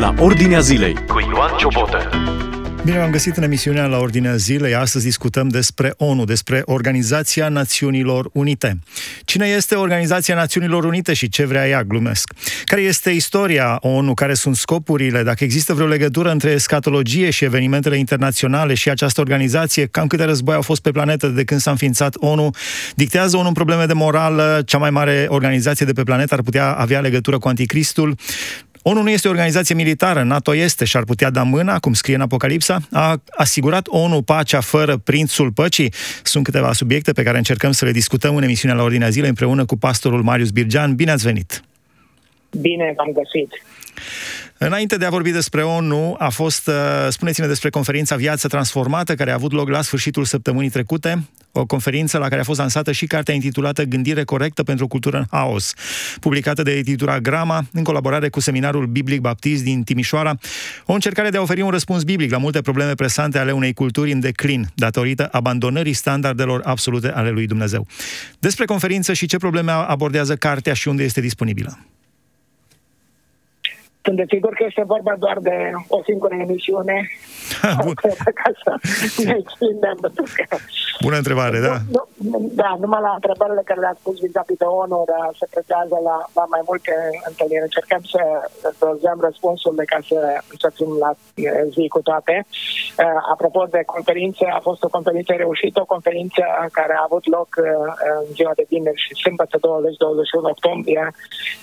la Ordinea Zilei cu Ioan Ciobotă. Bine v-am găsit în emisiunea la Ordinea Zilei. Astăzi discutăm despre ONU, despre Organizația Națiunilor Unite. Cine este Organizația Națiunilor Unite și ce vrea ea, glumesc? Care este istoria ONU, care sunt scopurile, dacă există vreo legătură între escatologie și evenimentele internaționale și această organizație, cam câte război au fost pe planetă de când s-a înființat ONU, dictează ONU probleme de morală, cea mai mare organizație de pe planetă ar putea avea legătură cu Anticristul, ONU nu este o organizație militară, NATO este și ar putea da mâna, cum scrie în Apocalipsa. A asigurat ONU pacea fără prințul păcii? Sunt câteva subiecte pe care încercăm să le discutăm în emisiunea la Ordinea Zilei împreună cu pastorul Marius Birgean. Bine ați venit! Bine v-am găsit! Înainte de a vorbi despre ONU, a fost, uh, spuneți-ne despre conferința Viață Transformată, care a avut loc la sfârșitul săptămânii trecute, o conferință la care a fost lansată și cartea intitulată Gândire corectă pentru cultură în haos, publicată de editura Grama, în colaborare cu Seminarul Biblic Baptist din Timișoara, o încercare de a oferi un răspuns biblic la multe probleme presante ale unei culturi în declin, datorită abandonării standardelor absolute ale lui Dumnezeu. Despre conferință și ce probleme abordează cartea și unde este disponibilă. Sunt de sigur că este vorba doar de o singură emisiune. Bun. ca să ne extindem. Bună întrebare, da. Nu, nu, da, numai la întrebările care le-ați pus vis-a-vis de ONU se pretează la, la mai multe întâlniri. Încercăm să dozăm răspunsurile ca să, să fim la zi cu toate. Uh, apropo de conferință, a fost o conferință reușită, o conferință care a avut loc uh, în ziua de vineri și sâmbătă 20-21 octombrie,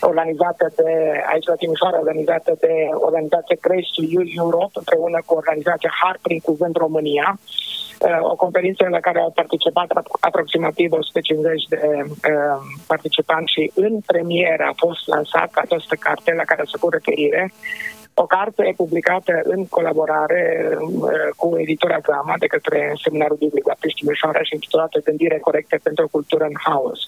organizată de aici la Timișoara, organizată organizată de organizația Grace to You Europe împreună cu organizația HAR prin Cuvânt România, uh, o conferință la care au participat aproximativ 150 de uh, participanți și în premieră a fost lansată această carte la care se pune referire o carte publicată în colaborare uh, cu editura Gama de către Seminarul Biblic Baptist Timișoara și intitulată Gândire corecte pentru o cultură în haos.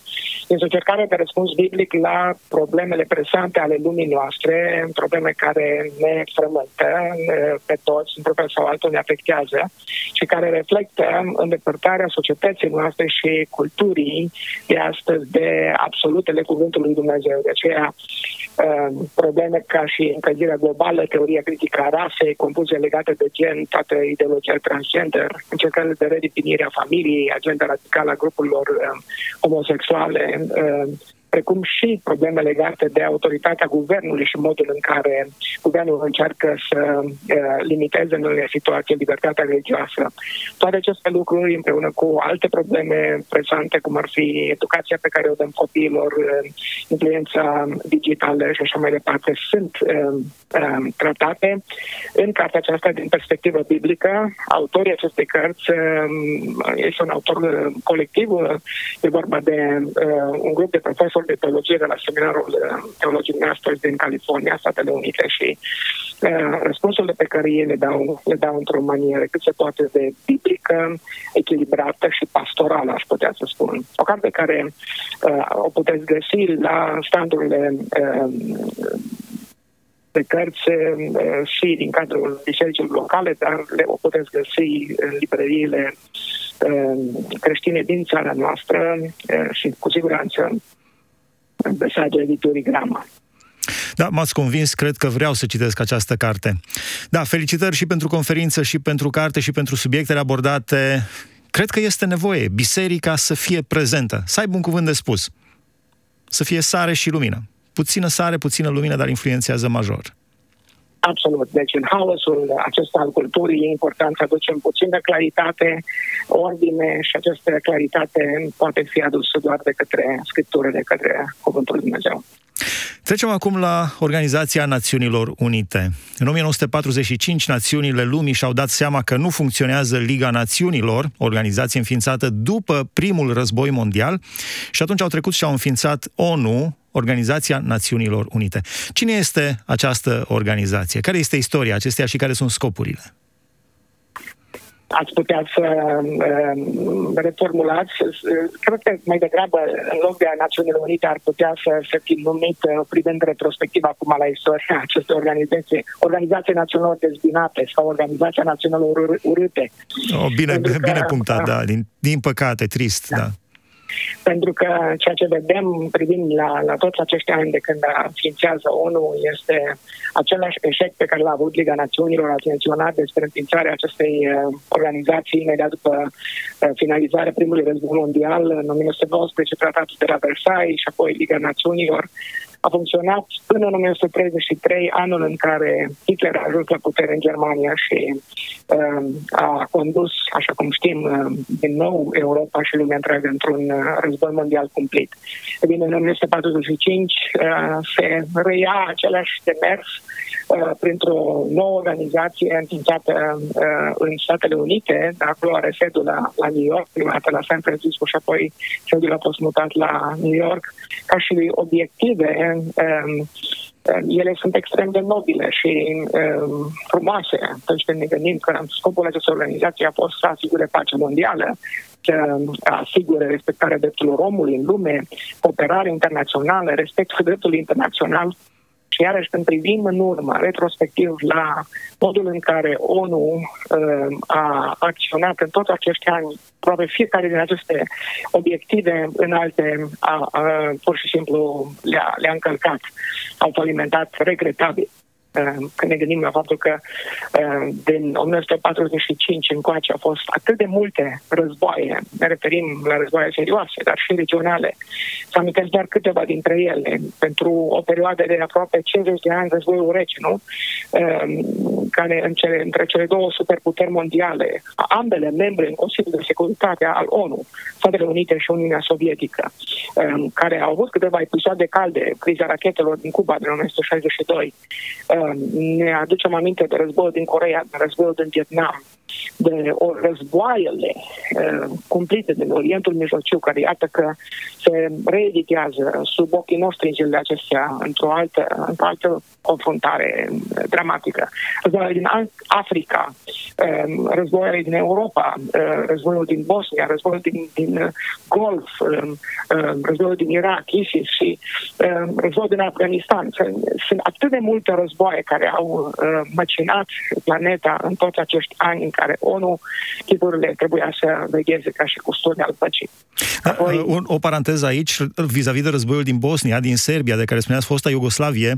Este o cercare de răspuns biblic la problemele presante ale lumii noastre, probleme care ne frământă pe toți, într-un fel sau altul ne afectează și care reflectă îndepărtarea societății noastre și culturii de astăzi de absolutele cuvântului Dumnezeu. De aceea, uh, probleme ca și încălzirea globală principală teoria critică a rasei, confuzie legate de gen, toată ideologia transgender, încercările de redefinire a familiei, agenda radicală a grupurilor uh, homosexuale, uh, precum și probleme legate de autoritatea guvernului și modul în care guvernul încearcă să uh, limiteze în unele situații libertatea religioasă. Toate aceste lucruri, împreună cu alte probleme presante, cum ar fi educația pe care o dăm copiilor, uh, influența digitală și așa mai departe, sunt uh, uh, tratate în cartea aceasta din perspectivă biblică. Autorii acestei cărți uh, este un autor uh, colectiv, uh, e vorba de uh, un grup de profesori profesor de teologie de la Seminarul Teologiei Masters din California, Statele Unite și uh, răspunsurile pe care ei le dau, le dau într-o manieră cât se poate de biblică, echilibrată și pastorală, aș putea să spun. O carte care uh, o puteți găsi la standurile uh, de cărți uh, și din cadrul bisericilor locale, dar le o puteți găsi în librăriile uh, creștine din țara noastră uh, și cu siguranță mesaje editurii Grama. Da, m-ați convins, cred că vreau să citesc această carte. Da, felicitări și pentru conferință, și pentru carte, și pentru subiectele abordate. Cred că este nevoie biserica să fie prezentă, să aibă un cuvânt de spus, să fie sare și lumină. Puțină sare, puțină lumină, dar influențează major. Absolut. Deci în haosul acesta al culturii e important să aducem puțină claritate, ordine și această claritate poate fi adusă doar de către Scriptură, de către Cuvântul Lui Dumnezeu. Trecem acum la Organizația Națiunilor Unite. În 1945, națiunile lumii și-au dat seama că nu funcționează Liga Națiunilor, organizație înființată după primul război mondial, și atunci au trecut și au înființat ONU, Organizația Națiunilor Unite. Cine este această organizație? Care este istoria acesteia și care sunt scopurile? ați putea să uh, reformulați. Cred că mai degrabă, în loc de Națiunile Unite, ar putea să, să fi numit, uh, privind retrospectiv acum la istoria acestei organizații, Organizația Națională Dezbinate sau Organizația Națională Urâte. Oh, bine, bine punctat, da, din, din păcate, trist, da. da. Pentru că ceea ce vedem privind la, la toți acești ani de când înființează ONU este același eșec pe care l-a avut Liga Națiunilor, ați menționat despre înființarea acestei uh, organizații imediat după uh, finalizarea primului război mondial în 1919, tratatul de la Versailles și apoi Liga Națiunilor a funcționat până în 1933, anul în care Hitler a ajuns la putere în Germania și uh, a condus, așa cum știm, uh, din nou Europa și lumea întreagă într-un uh, război mondial cumplit. E bine, în 1945 uh, se reia același demers Uh, printr-o nouă organizație înființată uh, în Statele Unite, de acolo are sediul la, la New York, prima dată la San Francisco și apoi sediul a fost mutat la New York, ca și obiective um, ele sunt extrem de nobile și um, frumoase atunci când ne gândim că scopul acestei organizații a fost să asigure pacea mondială, să asigure respectarea drepturilor omului în lume, cooperare internațională, respectul dreptului internațional și iarăși când privim în urmă, retrospectiv, la modul în care ONU uh, a acționat în toți acești ani, probabil fiecare din aceste obiective înalte a, a, pur și simplu le-a, le-a încălcat, au alimentat regretabil. Ehm, când ne gândim la faptul că ehm, din 1945 încoace au fost atât de multe războaie, ne referim la războaie serioase, dar și regionale, să amintesc doar câteva dintre ele, pentru o perioadă de aproape 50 de ani războiul rece, nu? Ehm, care în cele, între cele două superputeri mondiale, ambele membre în Consiliul de Securitate al ONU, Statele Unite și Uniunea Sovietică, care au avut câteva episoade calde, criza rachetelor din Cuba din 1962, ne aducem aminte de războiul din Corea, de războiul din Vietnam, de o războaiele uh, cumplite din Orientul Mijlociu, care iată că se reeditează sub ochii noștri în zilele acestea într-o altă, într-o altă confruntare dramatică. Războaiele din Africa, uh, războaiele din Europa, uh, războiul din Bosnia, războiul din, din Golf, războiul din Irak, ISIS și războiul din Afganistan. Sunt atât de multe războaie care au măcinat planeta în toți acești ani în care ONU, chipurile trebuia să vegheze ca și custode al păcii. Apoi... O, o paranteză aici, vis-a-vis de războiul din Bosnia, din Serbia, de care spuneați fosta Iugoslavie,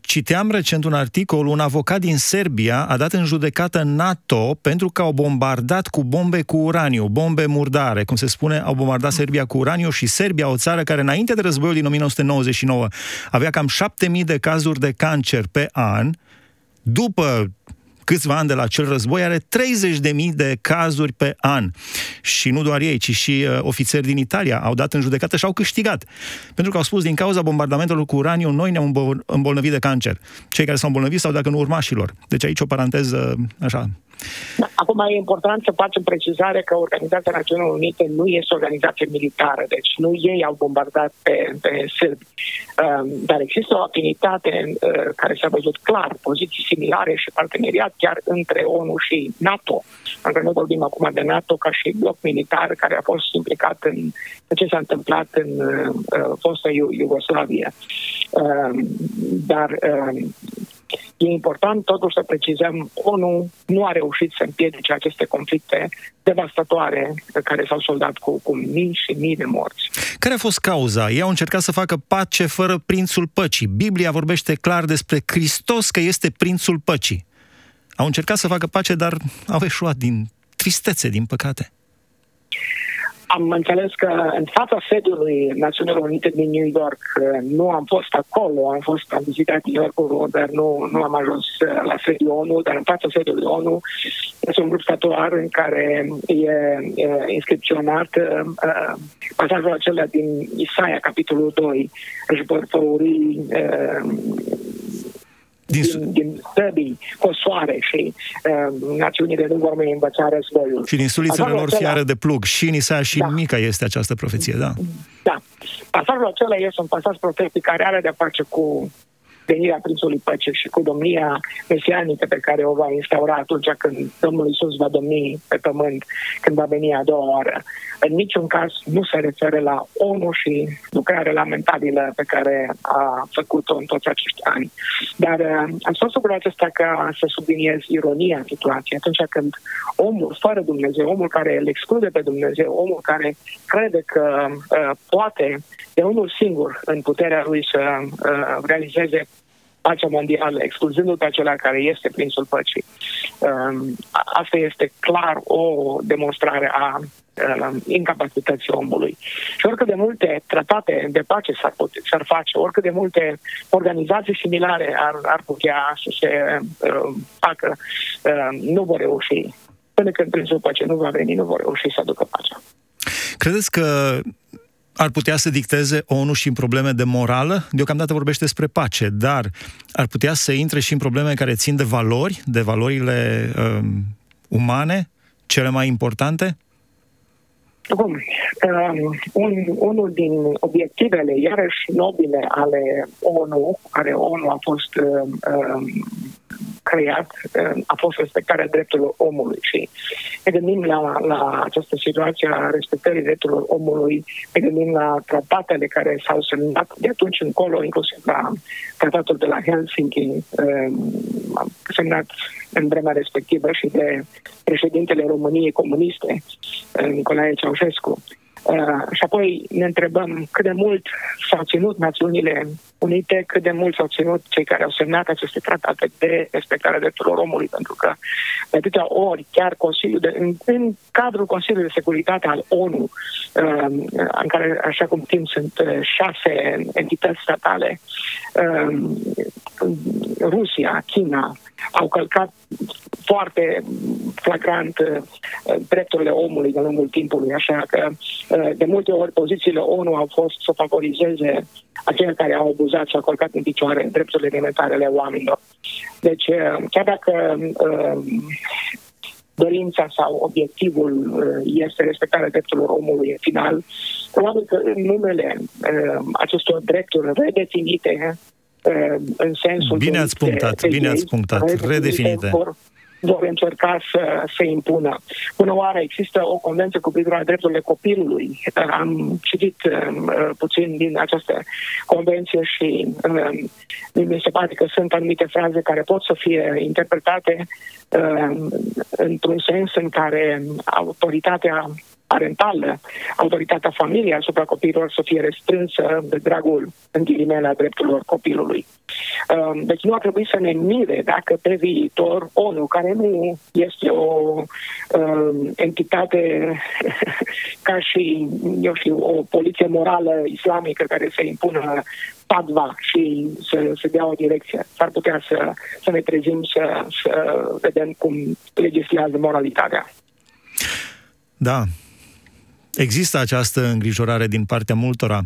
citeam recent un articol, un avocat din Serbia a dat în judecată NATO pentru că au bombardat cu bombe cu uraniu, bombe murdare, cum se spune, au bombardat Serbia cu uraniu și Serbia, o țară care înainte de războiul din 1999 avea cam 7000 de cazuri de cancer pe an, după câțiva ani de la acel război, are 30.000 de cazuri pe an. Și nu doar ei, ci și uh, ofițeri din Italia au dat în judecată și au câștigat. Pentru că au spus, din cauza bombardamentelor cu uraniu, noi ne-am îmbolnăvit de cancer. Cei care s-au îmbolnăvit sau dacă nu urmașilor. Deci aici o paranteză, așa, Acum e important să facem precizare că Organizația Națiunilor Unite nu este o organizație militară, deci nu ei au bombardat pe, pe sârbi. Um, dar există o afinitate uh, care s-a văzut clar, poziții similare și parteneriat chiar între ONU și NATO. Pentru că noi vorbim acum de NATO ca și bloc militar care a fost implicat în, în ce s-a întâmplat în uh, fosta Iugoslavie. Uh, dar uh, E important totuși să precizăm, ONU nu a reușit să împiedice aceste conflicte devastatoare care s-au soldat cu, cu mii și mii de morți. Care a fost cauza? Ei au încercat să facă pace fără prințul păcii. Biblia vorbește clar despre Hristos că este prințul păcii. Au încercat să facă pace, dar au eșuat din tristețe, din păcate. Am înțeles că în fața sediului Națiunilor Unite din New York nu am fost acolo, am fost, am vizitat New York, dar nu, nu am ajuns la sediul ONU, dar în fața sediului ONU este un grup statuar în care e, e inscripționat uh, pasajul acela din Isaia, capitolul 2, își vor făuri uh, din, din, din săbii, cosoare și uh, națiunile nu vor mai învăța războiul. Și din sulițele lor fiare de plug. Și Nisa și da. Mica este această profeție, da? Da. Pasajul acela este un pasaj profetic care are de-a face cu venirea Prințului Păcii și cu domnia mesianică pe care o va instaura atunci când Domnul Isus va domni pe pământ, când va veni a doua oară. În niciun caz nu se referă la ONU și lucrarea lamentabilă pe care a făcut-o în toți acești ani. Dar uh, am spus lucrul acesta ca să subliniez ironia situației atunci când omul fără Dumnezeu, omul care îl exclude pe Dumnezeu, omul care crede că uh, poate de unul singur în puterea lui să uh, realizeze pacea mondială, excluzându-l pe acela care este prințul păcii. Um, asta este clar o demonstrare a um, incapacității omului. Și oricât de multe tratate de pace s-ar, pute, s-ar face, oricât de multe organizații similare ar, ar putea să se uh, facă, uh, nu vor reuși. Până când prințul pace nu va veni, nu vor reuși să aducă pacea. Credeți că ar putea să dicteze ONU și în probleme de morală? Deocamdată vorbește despre pace, dar ar putea să intre și în probleme care țin de valori, de valorile um, umane, cele mai importante? Bun. Um, un, unul din obiectivele, iarăși nobile ale ONU, care ONU a fost um, um creat a fost respectarea drepturilor omului și ne gândim la, la această situație a respectării drepturilor omului, ne gândim la tratatele care s-au semnat de atunci încolo, inclusiv la tratatul de la Helsinki, um, semnat în vremea respectivă și de președintele României comuniste, Nicolae Ceaușescu. Uh, și apoi ne întrebăm cât de mult s-au ținut Națiunile Unite, cât de mult s-au ținut cei care au semnat aceste tratate de respectarea drepturilor omului, pentru că de atâtea ori chiar Consiliul de, în, în cadrul Consiliului de Securitate al ONU, uh, în care, așa cum știm, sunt uh, șase entități statale, Rusia, China, au călcat foarte flagrant uh, drepturile omului de lungul timpului, așa că uh, de multe ori pozițiile ONU au fost să favorizeze acei care au abuzat și au călcat în picioare drepturile elementare ale oamenilor. Deci, uh, chiar dacă dorința sau obiectivul este respectarea drepturilor omului în final, probabil că în numele acestor drepturi redefinite în sensul... Bine ați punctat, de, bine ați punctat, redefinite. Vor, vor încerca să se impună. Până oară există o convenție cu privire la drepturile copilului. Am citit um, puțin din această convenție și um, mi se pare că sunt anumite fraze care pot să fie interpretate um, într-un sens în care autoritatea parentală, autoritatea familiei asupra copiilor să fie restrânsă de dragul, în ghilimele, a drepturilor copilului. Um, deci nu ar trebui să ne mire dacă pe viitor ONU, care nu este o um, entitate ca și, eu știu, o poliție morală islamică care să impună padva și să, să dea o direcție. S-ar putea să, să ne trezim să, să vedem cum legislează moralitatea. Da, Există această îngrijorare din partea multora.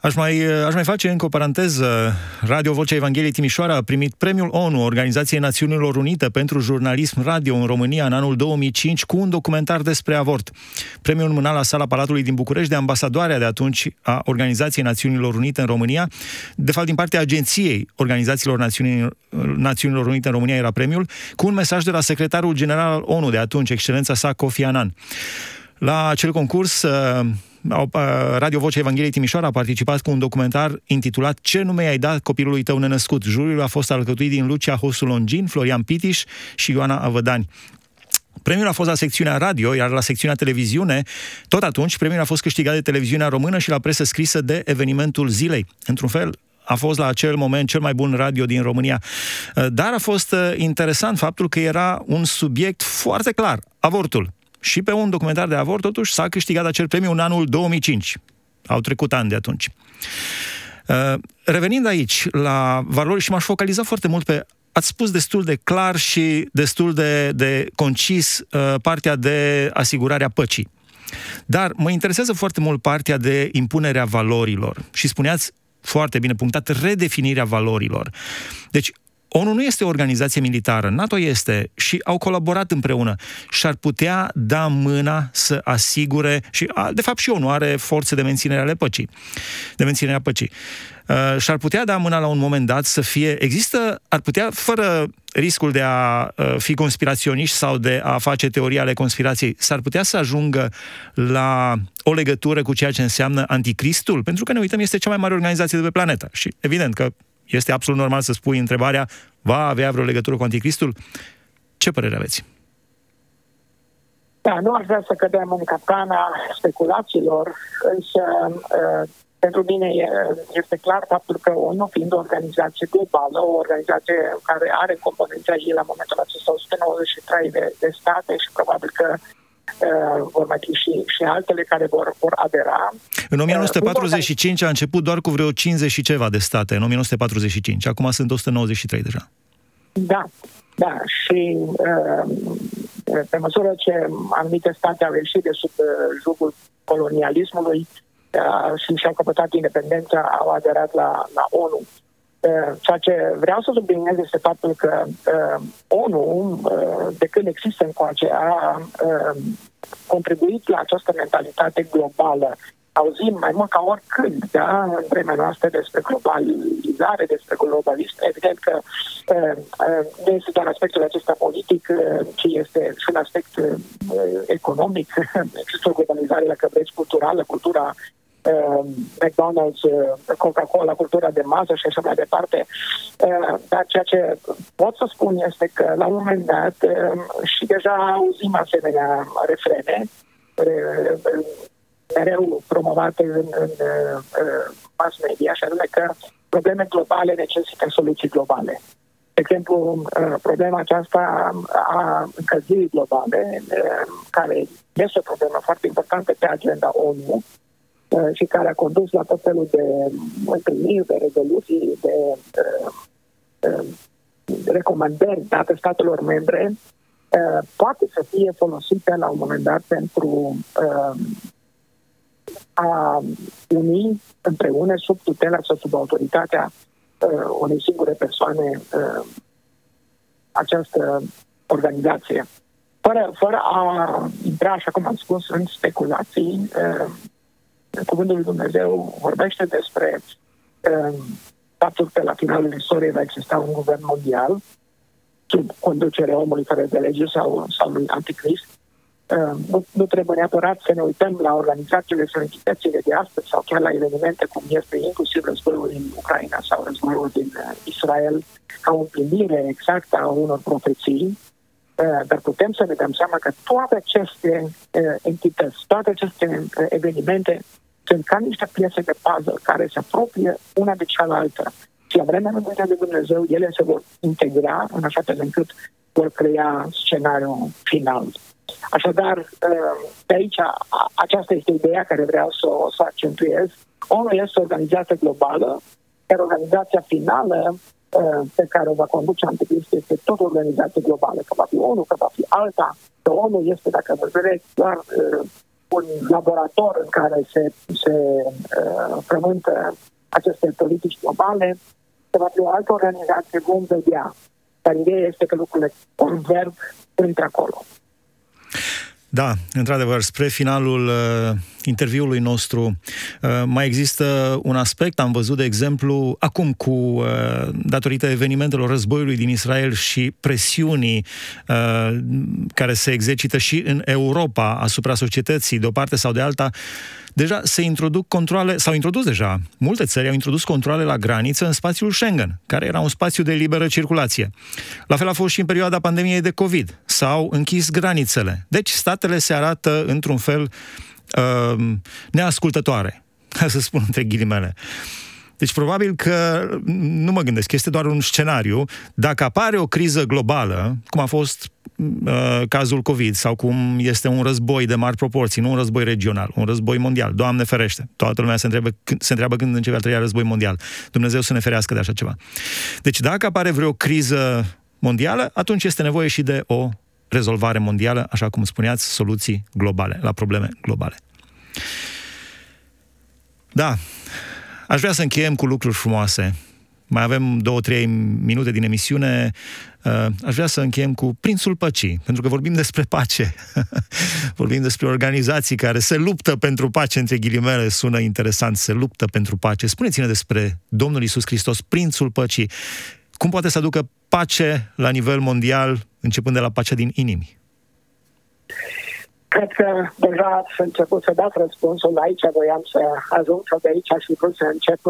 Aș mai, aș mai face încă o paranteză. Radio Vocea Evangheliei Timișoara a primit premiul ONU, Organizației Națiunilor Unite pentru jurnalism radio în România în anul 2005 cu un documentar despre avort. Premiul mâna la sala Palatului din București de ambasadoarea de atunci a Organizației Națiunilor Unite în România. De fapt, din partea Agenției Organizațiilor Națiunilor, Națiunilor Unite în România era premiul, cu un mesaj de la secretarul general al ONU de atunci, excelența sa Kofi Annan. La acel concurs, uh, uh, Radio Vocea Evangheliei Timișoara a participat cu un documentar intitulat Ce nume ai dat copilului tău nenăscut? Juriul a fost alcătuit din Lucia Hosu Longin, Florian Pitiș și Ioana Avădani. Premiul a fost la secțiunea radio, iar la secțiunea televiziune, tot atunci, premiul a fost câștigat de televiziunea română și la presă scrisă de evenimentul zilei. Într-un fel, a fost la acel moment cel mai bun radio din România. Uh, dar a fost interesant faptul că era un subiect foarte clar, avortul și pe un documentar de avort, totuși, s-a câștigat acel premiu în anul 2005. Au trecut ani de atunci. Uh, revenind aici la valori și m-aș focaliza foarte mult pe ați spus destul de clar și destul de, de concis uh, partea de asigurarea păcii. Dar mă interesează foarte mult partea de impunerea valorilor. Și spuneați foarte bine punctat, redefinirea valorilor. Deci, ONU nu este o organizație militară, NATO este și au colaborat împreună și ar putea da mâna să asigure și de fapt și ONU are forțe de menținere ale păcii, de menținerea păcii. Uh, și ar putea da mâna la un moment dat să fie, există, ar putea, fără riscul de a uh, fi conspiraționiști sau de a face teorii ale conspirației, s-ar putea să ajungă la o legătură cu ceea ce înseamnă anticristul? Pentru că ne uităm, este cea mai mare organizație de pe planetă și evident că este absolut normal să spui întrebarea, va avea vreo legătură cu anticristul? Ce părere aveți? Da, nu aș vrea să cădem în capcana speculațiilor, însă uh, pentru mine este clar faptul că ONU, fiind o organizație globală, o organizație care are componența ei la momentul acesta 193 de, de state și probabil că uh, vor mai fi și, și altele care vor, vor adera. În 1945 uh, a început doar cu vreo 50 și ceva de state, în 1945. Acum sunt 193 deja. Da, da. Și uh, pe măsură ce anumite state au ieșit de sub uh, jugul colonialismului, uh, și și-au căpătat independența, au aderat la, la ONU. Ceea ce vreau să subliniez este faptul că ONU, de când există încoace, a contribuit la această mentalitate globală. Auzim mai mult ca oricând, da, în vremea noastră despre globalizare, despre globalism. Evident că nu este doar aspectul acesta politic, ci este și un aspect economic. Există o globalizare, dacă vreți, culturală, cultura uh, McDonald's, uh, Coca-Cola, cultura de masă și așa mai departe. Uh, dar ceea ce pot să spun este că la un moment dat uh, și deja auzim asemenea refrene uh, mereu promovate în, în uh, mass media, și anume că probleme globale necesită soluții globale. De exemplu, problema aceasta a încălzirii globale, care este o problemă foarte importantă pe agenda ONU, Uh, și care a condus la tot felul de întâlniri, de rezoluții, de uh, uh, recomandări date statelor membre, poate să fie folosită la un moment dat pentru a uni împreună sub tutela sau sub autoritatea unei singure persoane această organizație. Fără, fără a intra, așa cum am spus, în speculații, Cuvântul lui Dumnezeu vorbește despre uh, faptul că la finalul istoriei va exista un guvern mondial sub conducerea omului fără de lege sau, sau lui Anticrist. Uh, nu, nu trebuie neapărat să ne uităm la organizațiile sau entitățile de astăzi sau chiar la evenimente cum este inclusiv războiul din Ucraina sau războiul din uh, Israel ca o împlinire exactă a unor profeții, uh, dar putem să ne dăm seama că toate aceste uh, entități, toate aceste uh, evenimente sunt ca niște piese de puzzle care se apropie una de cealaltă. Și la vremea rânduită de Dumnezeu, ele se vor integra în așa fel încât vor crea scenariul final. Așadar, de aici, aceasta este ideea care vreau să o să accentuez. ONU este o organizație globală, iar organizația finală pe care o va conduce Anticrist este tot o organizație globală, că va fi ONU, că va fi alta, că ONU este, dacă vă vedeți, doar un laborator în care se, se uh, frământă aceste politici globale, se va fi o altă organizație, vom vedea. Dar ideea este că lucrurile converg între acolo. Da, într-adevăr, spre finalul uh, interviului nostru uh, mai există un aspect, am văzut, de exemplu, acum cu, uh, datorită evenimentelor războiului din Israel și presiunii uh, care se exercită și în Europa asupra societății, de o parte sau de alta, deja se introduc controle, s-au introdus deja, multe țări au introdus controle la graniță în spațiul Schengen, care era un spațiu de liberă circulație. La fel a fost și în perioada pandemiei de COVID. S-au închis granițele. Deci statele se arată într-un fel uh, neascultătoare, ca să spun între ghilimele. Deci probabil că, nu mă gândesc, este doar un scenariu. Dacă apare o criză globală, cum a fost uh, cazul COVID sau cum este un război de mari proporții, nu un război regional, un război mondial. Doamne ferește! Toată lumea se întreabă, se întreabă când începe al treilea război mondial. Dumnezeu să ne ferească de așa ceva. Deci dacă apare vreo criză mondială, atunci este nevoie și de o rezolvare mondială, așa cum spuneați, soluții globale, la probleme globale. Da, aș vrea să încheiem cu lucruri frumoase. mai avem două, trei minute din emisiune. Uh, aș vrea să încheiem cu Prințul Păcii, pentru că vorbim despre pace. vorbim despre organizații care se luptă pentru pace, între ghilimele, sună interesant, se luptă pentru pace. Spuneți-ne despre Domnul Isus Hristos, Prințul Păcii. Cum poate să aducă pace la nivel mondial, începând de la pacea din inimi? Cred că deja ați început să dați răspunsul aici, voiam să ajung sau de aici și vrut să încep.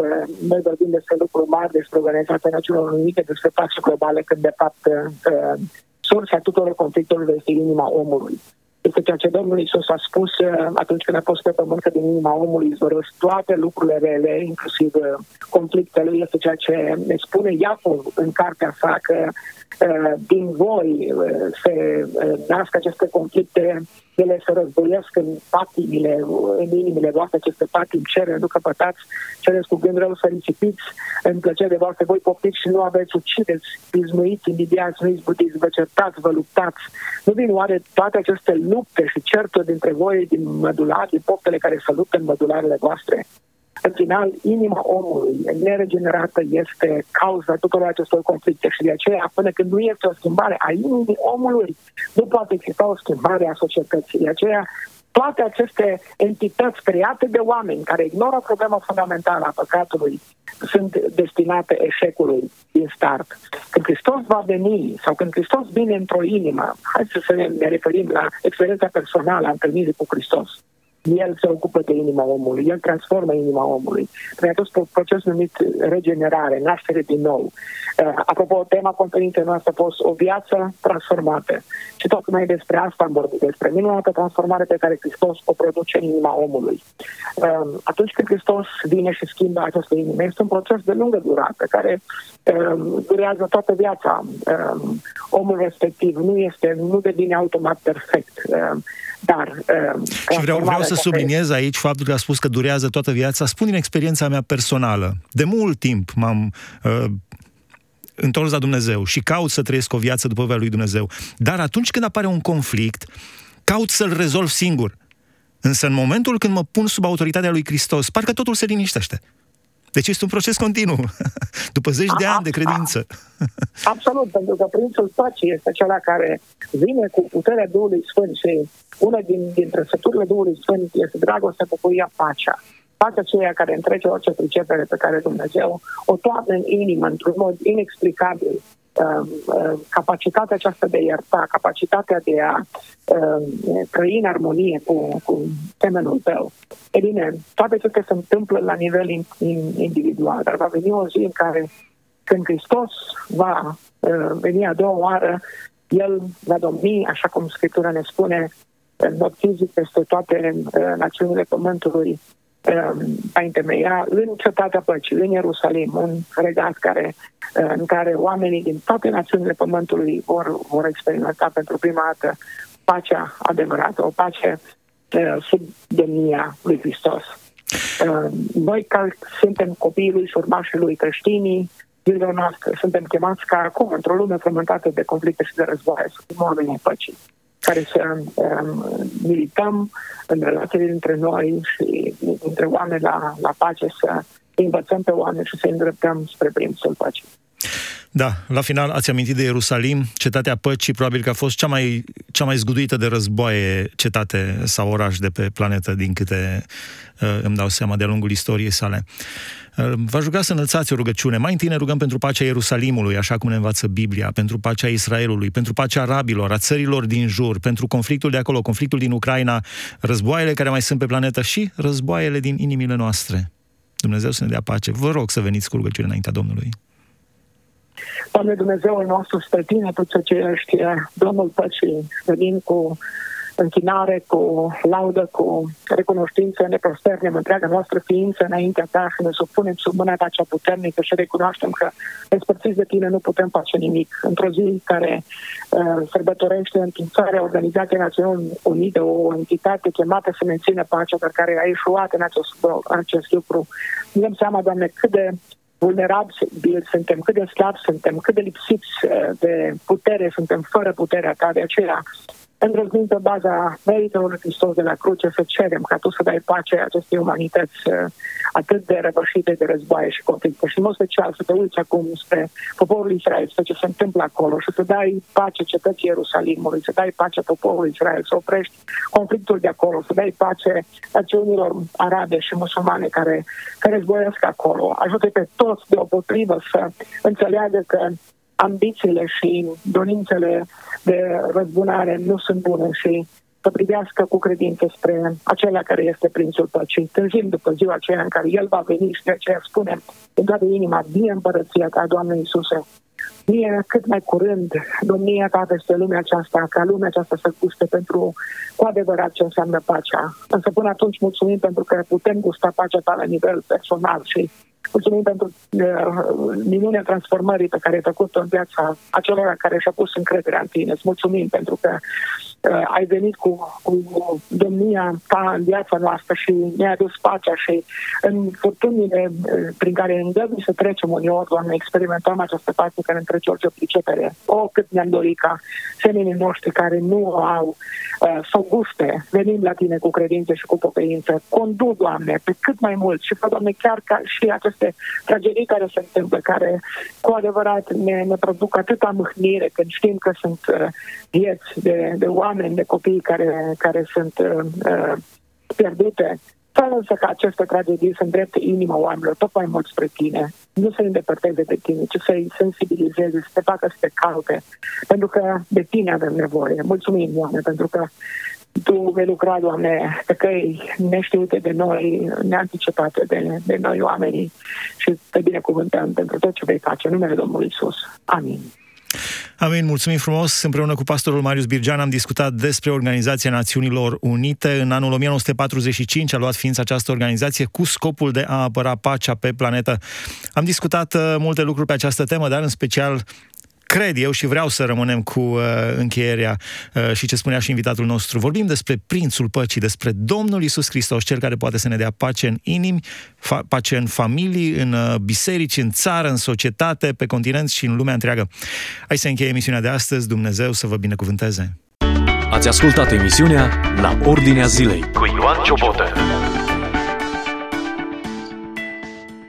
Noi vorbim despre lucruri mari, despre Organizația Națiunilor Unite, despre pace globale, când de fapt uh, sursa tuturor conflictelor este inima omului. Este ceea ce Domnul Isus a spus uh, atunci când a fost pe pământ că din inima omului izvorăsc toate lucrurile rele, inclusiv uh, conflictele, este ceea ce ne spune Iacov în cartea sa că uh, din voi se nasc aceste conflicte ele să războiesc în patimile, în inimile voastre aceste patim, cere, nu căpătați, cereți cu gând rău să risipiți în plăcere voastre, voi poftiți și nu aveți, ucideți, izmuiți, invidiați, nu izbutiți, vă certați, vă luptați. Nu vin oare toate aceste lupte și certuri dintre voi din mădulari, din poftele care se luptă în mădularele voastre? În final, inima omului neregenerată este cauza tuturor acestor conflicte și de aceea, până când nu este o schimbare a inimii omului, nu poate exista o schimbare a societății. De aceea, toate aceste entități create de oameni care ignoră problema fundamentală a păcatului sunt destinate eșecului din start. Când Hristos va veni sau când Hristos vine într-o inimă, hai să ne referim la experiența personală a întâlnirii cu Hristos el se ocupă de inima omului, el transformă inima omului. Prin acest proces numit regenerare, naștere din nou. Uh, apropo, tema conferinței noastre a fost o viață transformată. Și tocmai despre asta am vorbit, despre minunată transformare pe care Hristos o produce în inima omului. Uh, atunci când Hristos vine și schimbă această inimă, este un proces de lungă durată, care uh, durează toată viața. Uh, omul respectiv nu este, nu devine automat perfect. Uh, dar, uh, și vreau, vreau să subliniez aici faptul că a spus că durează toată viața. Spun din experiența mea personală. De mult timp m-am uh, întors la Dumnezeu și caut să trăiesc o viață după voia lui Dumnezeu. Dar atunci când apare un conflict, caut să-l rezolv singur. Însă în momentul când mă pun sub autoritatea lui Hristos, parcă totul se liniștește. Deci este un proces continuu, după zeci de ani de credință. Absolut, pentru că Prințul Pacii este acela care vine cu puterea Duhului Sfânt și una din, din trăsăturile Duhului Sfânt este dragostea, bucuria, pacea. Pacea aceea care întrece orice pricepere pe care Dumnezeu o toată în inimă, într-un mod inexplicabil, Um, um, capacitatea aceasta de a ierta, capacitatea de a um, trăi în armonie cu, cu temenul tău. E bine, toate acestea se întâmplă la nivel individual, dar va veni o zi în care, când Hristos va uh, veni a doua oară, El va domni, așa cum Scriptura ne spune, în mod fizic peste toate uh, națiunile Pământului, a întemeia în cetatea păcii, în Ierusalim, un regat care, în care oamenii din toate națiunile Pământului vor, vor experimenta pentru prima dată pacea adevărată, o pace sub demnia lui Hristos. Noi, care suntem copiii lui și urmașii lui creștinii, zilele noastre, suntem chemați ca acum, într-o lume frământată de conflicte și de războaie, să fim oamenii păcii care să um, milităm în relațiile dintre noi și dintre oameni la, la pace, să învățăm pe oameni și să îndreptăm spre prințul păcii. Da, la final ați amintit de Ierusalim, cetatea păcii, probabil că a fost cea mai, cea mai zguduită de războaie cetate sau oraș de pe planetă, din câte uh, îmi dau seama de-a lungul istoriei sale. Uh, v-aș ruga să înălțați o rugăciune. Mai întâi ne rugăm pentru pacea Ierusalimului, așa cum ne învață Biblia, pentru pacea Israelului, pentru pacea arabilor, a țărilor din jur, pentru conflictul de acolo, conflictul din Ucraina, războaiele care mai sunt pe planetă și războaiele din inimile noastre. Dumnezeu să ne dea pace. Vă rog să veniți cu rugăciune înaintea Domnului. Doamne Dumnezeul nostru, spre Tine, Tu ce ești Domnul Păcii, venim cu închinare, cu laudă, cu recunoștință, ne prosternem întreaga noastră ființă înaintea Ta și ne supunem sub mâna Ta cea puternică și recunoaștem că despărțiți de Tine nu putem face nimic. Într-o zi care uh, sărbătorește înființarea Organizației Națiunilor Unite, o entitate chemată să mențină pacea, dar care a ieșuat în acest, acest lucru, ne dăm seama, Doamne, cât de vulnerabili suntem, cât de slabi suntem, cât de lipsiți uh, de putere suntem, fără puterea ta. De aceea îndrăznim pe baza meritelor lui Hristos de la cruce să cerem ca tu să dai pace acestei umanități uh, atât de răvășite de războaie și conflicte și în mod special să te uiți acum spre poporul Israel, spre ce se întâmplă acolo și să dai pace cetății Ierusalimului, să dai pace poporului Israel, să oprești conflictul de acolo, să dai pace națiunilor arabe și musulmane care, care războiesc acolo. Ajută pe toți deopotrivă să înțeleagă că ambițiile și dorințele de răzbunare nu sunt bune și să privească cu credință spre acela care este prințul păcii, tânjim după ziua aceea în care El va veni și de aceea spune în toată inima, bine împărăția ta, Doamne Iisuse, mie cât mai curând domnia ta peste lumea aceasta, ca lumea aceasta să guste pentru cu adevărat ce înseamnă pacea. Însă până atunci mulțumim pentru că putem gusta pacea ta la nivel personal și Mulțumim pentru uh, minunea transformării pe care ai făcut-o în viața acelora care și-au pus încrederea în tine. Îți mulțumim pentru că uh, ai venit cu, cu domnia ta în viața noastră și ne-ai adus pacea și în furtunile uh, prin care îngădui să trecem uneori, Doamne, experimentăm această pace care întrece orice pricepere. O, cât ne-am dorit ca semenii noștri care nu au uh, să guste, venim la tine cu credință și cu pocăință. Condu, Doamne, pe cât mai mult și fă, Doamne, chiar ca și aceste tragedii care se întâmplă, care cu adevărat ne, ne produc atâta mâhnire când știm că sunt uh, vieți de, de oameni, de copii care, care sunt uh, uh, pierdute fără însă că aceste tragedii să îndrepte inima oamenilor tot mai mult spre tine, nu să îndepărteze de tine, ci să-i sensibilizeze, să te facă să te caute, pentru că de tine avem nevoie. Mulțumim, Doamne, pentru că tu vei lucra, Doamne, pe căi neștiute de noi, neanticipate de, de noi oamenii și te binecuvântăm pentru tot ce vei face în numele Domnului Isus. Amin. Amin, mulțumim frumos. Împreună cu pastorul Marius Birgean am discutat despre Organizația Națiunilor Unite. În anul 1945 a luat ființă această organizație cu scopul de a apăra pacea pe planetă. Am discutat uh, multe lucruri pe această temă, dar în special cred eu și vreau să rămânem cu uh, încheierea uh, și ce spunea și invitatul nostru. Vorbim despre Prințul Păcii, despre Domnul Isus Hristos, cel care poate să ne dea pace în inimi, fa- pace în familii, în uh, biserici, în țară, în societate, pe continent și în lumea întreagă. Hai să încheie emisiunea de astăzi. Dumnezeu să vă binecuvânteze! Ați ascultat emisiunea La Ordinea Zilei cu Ioan Ciobotă.